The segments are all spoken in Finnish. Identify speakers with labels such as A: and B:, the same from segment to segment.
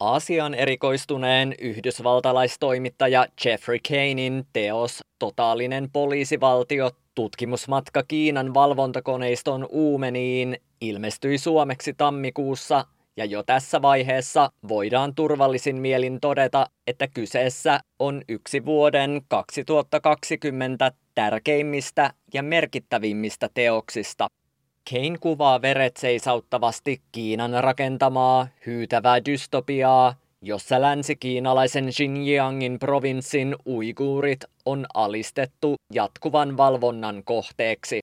A: Aasian erikoistuneen yhdysvaltalaistoimittaja Jeffrey Kanein teos Totaalinen poliisivaltio tutkimusmatka Kiinan valvontakoneiston uumeniin ilmestyi suomeksi tammikuussa ja jo tässä vaiheessa voidaan turvallisin mielin todeta, että kyseessä on yksi vuoden 2020 tärkeimmistä ja merkittävimmistä teoksista. Kane kuvaa veret seisauttavasti Kiinan rakentamaa hyytävää dystopiaa, jossa länsikiinalaisen Xinjiangin provinssin uiguurit on alistettu jatkuvan valvonnan kohteeksi.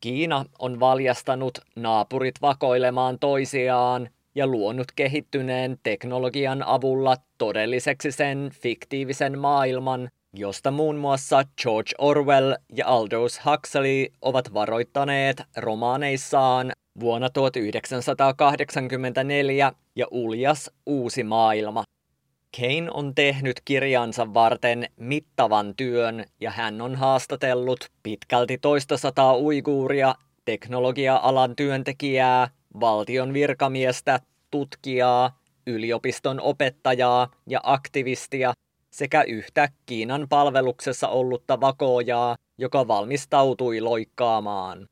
A: Kiina on valjastanut naapurit vakoilemaan toisiaan ja luonut kehittyneen teknologian avulla todelliseksi sen fiktiivisen maailman, josta muun muassa George Orwell ja Aldous Huxley ovat varoittaneet romaaneissaan vuonna 1984 ja Uljas uusi maailma. Kane on tehnyt kirjansa varten mittavan työn ja hän on haastatellut pitkälti toista sataa uiguuria, teknologia-alan työntekijää, valtion virkamiestä, tutkijaa, yliopiston opettajaa ja aktivistia sekä yhtä Kiinan palveluksessa ollutta vakoojaa, joka valmistautui loikkaamaan.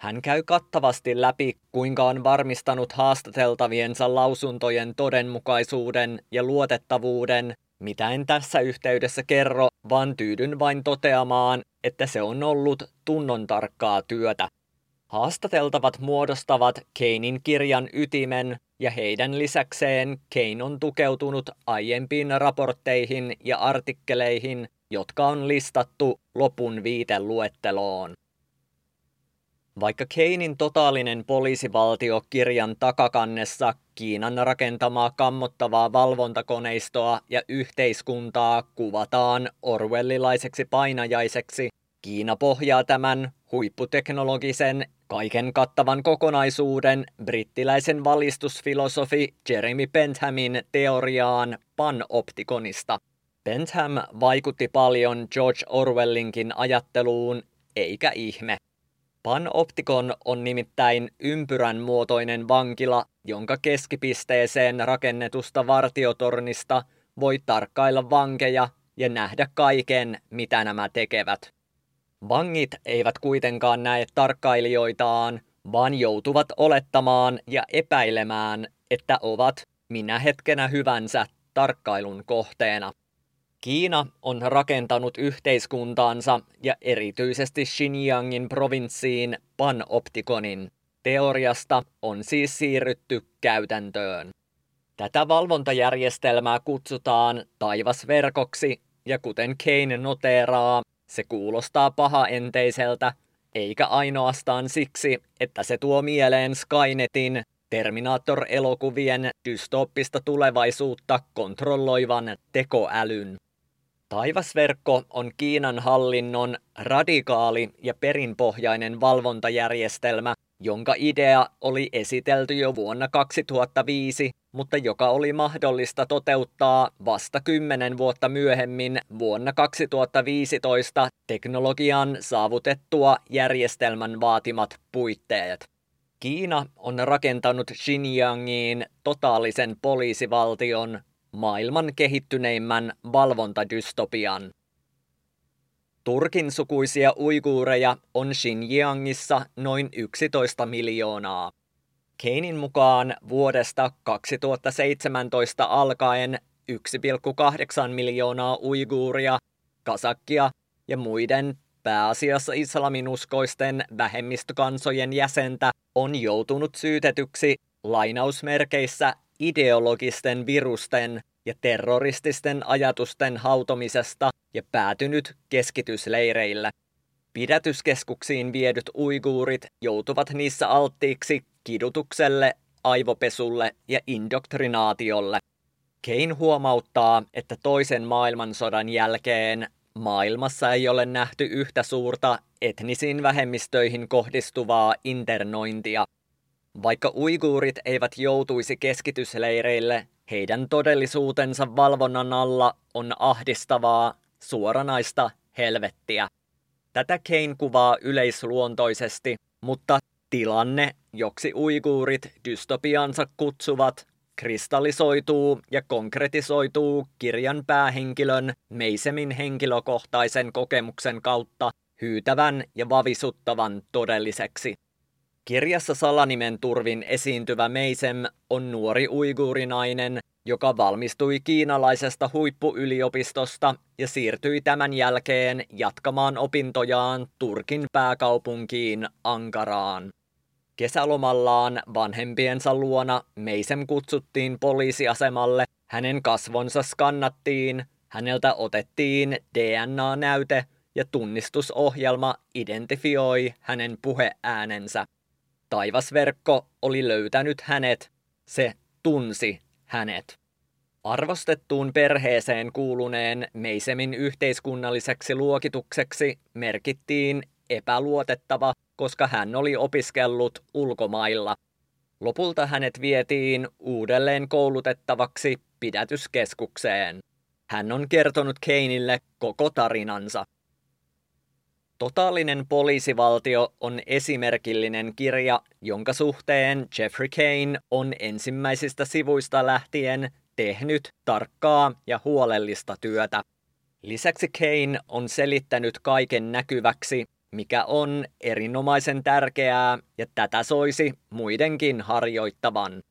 A: Hän käy kattavasti läpi, kuinka on varmistanut haastateltaviensa lausuntojen todenmukaisuuden ja luotettavuuden, mitä en tässä yhteydessä kerro, vaan tyydyn vain toteamaan, että se on ollut tunnon tarkkaa työtä. Haastateltavat muodostavat Keinin kirjan ytimen, ja heidän lisäkseen Kane on tukeutunut aiempiin raportteihin ja artikkeleihin, jotka on listattu lopun viiteluetteloon. Vaikka Keinin totaalinen poliisivaltio kirjan takakannessa Kiinan rakentamaa kammottavaa valvontakoneistoa ja yhteiskuntaa kuvataan orwellilaiseksi painajaiseksi, Kiina pohjaa tämän huipputeknologisen kaiken kattavan kokonaisuuden brittiläisen valistusfilosofi Jeremy Benthamin teoriaan panoptikonista. Bentham vaikutti paljon George Orwellinkin ajatteluun, eikä ihme. Panoptikon on nimittäin ympyrän muotoinen vankila, jonka keskipisteeseen rakennetusta vartiotornista voi tarkkailla vankeja ja nähdä kaiken, mitä nämä tekevät. Vangit eivät kuitenkaan näe tarkkailijoitaan, vaan joutuvat olettamaan ja epäilemään, että ovat minä hetkenä hyvänsä tarkkailun kohteena. Kiina on rakentanut yhteiskuntaansa ja erityisesti Xinjiangin provinssiin panoptikonin. Teoriasta on siis siirrytty käytäntöön. Tätä valvontajärjestelmää kutsutaan taivasverkoksi ja kuten Kane noteeraa, se kuulostaa pahaenteiseltä, eikä ainoastaan siksi, että se tuo mieleen Skynetin Terminator-elokuvien dystooppista tulevaisuutta kontrolloivan tekoälyn. Taivasverkko on Kiinan hallinnon radikaali ja perinpohjainen valvontajärjestelmä, jonka idea oli esitelty jo vuonna 2005, mutta joka oli mahdollista toteuttaa vasta kymmenen vuotta myöhemmin vuonna 2015 teknologian saavutettua järjestelmän vaatimat puitteet. Kiina on rakentanut Xinjiangiin totaalisen poliisivaltion, maailman kehittyneimmän valvontadystopian. Turkin sukuisia uiguureja on Xinjiangissa noin 11 miljoonaa. Keinin mukaan vuodesta 2017 alkaen 1,8 miljoonaa uiguuria, kasakkia ja muiden pääasiassa islaminuskoisten vähemmistökansojen jäsentä on joutunut syytetyksi lainausmerkeissä ideologisten virusten ja terrorististen ajatusten hautomisesta ja päätynyt keskitysleireille. Pidätyskeskuksiin viedyt uiguurit joutuvat niissä alttiiksi kidutukselle, aivopesulle ja indoktrinaatiolle. Kane huomauttaa, että toisen maailmansodan jälkeen maailmassa ei ole nähty yhtä suurta etnisiin vähemmistöihin kohdistuvaa internointia. Vaikka uiguurit eivät joutuisi keskitysleireille, heidän todellisuutensa valvonnan alla on ahdistavaa, suoranaista helvettiä. Tätä Kane kuvaa yleisluontoisesti, mutta tilanne, joksi uiguurit dystopiansa kutsuvat, kristallisoituu ja konkretisoituu kirjan päähenkilön Meisemin henkilökohtaisen kokemuksen kautta hyytävän ja vavisuttavan todelliseksi. Kirjassa salanimen turvin esiintyvä Meisem on nuori uiguurinainen, joka valmistui kiinalaisesta huippuyliopistosta ja siirtyi tämän jälkeen jatkamaan opintojaan Turkin pääkaupunkiin Ankaraan. Kesälomallaan vanhempiensa luona Meisem kutsuttiin poliisiasemalle, hänen kasvonsa skannattiin, häneltä otettiin DNA-näyte ja tunnistusohjelma identifioi hänen puheäänensä. Taivasverkko oli löytänyt hänet, se tunsi hänet. Arvostettuun perheeseen kuuluneen Meisemin yhteiskunnalliseksi luokitukseksi merkittiin epäluotettava, koska hän oli opiskellut ulkomailla. Lopulta hänet vietiin uudelleen koulutettavaksi pidätyskeskukseen. Hän on kertonut Keinille koko tarinansa. Totaalinen poliisivaltio on esimerkillinen kirja, jonka suhteen Jeffrey Kane on ensimmäisistä sivuista lähtien tehnyt tarkkaa ja huolellista työtä. Lisäksi Kane on selittänyt kaiken näkyväksi, mikä on erinomaisen tärkeää ja tätä soisi muidenkin harjoittavan.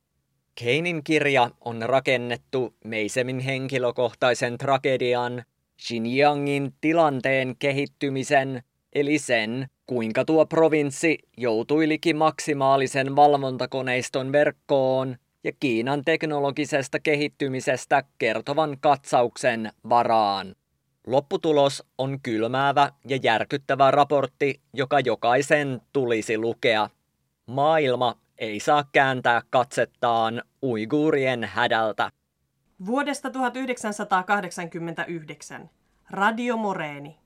A: Keinin kirja on rakennettu Meisemin henkilökohtaisen tragedian, Xinjiangin tilanteen kehittymisen eli sen, kuinka tuo provinssi joutui liki maksimaalisen valvontakoneiston verkkoon ja Kiinan teknologisesta kehittymisestä kertovan katsauksen varaan. Lopputulos on kylmäävä ja järkyttävä raportti, joka jokaisen tulisi lukea. Maailma ei saa kääntää katsettaan uiguurien hädältä.
B: Vuodesta 1989. Radio Moreeni.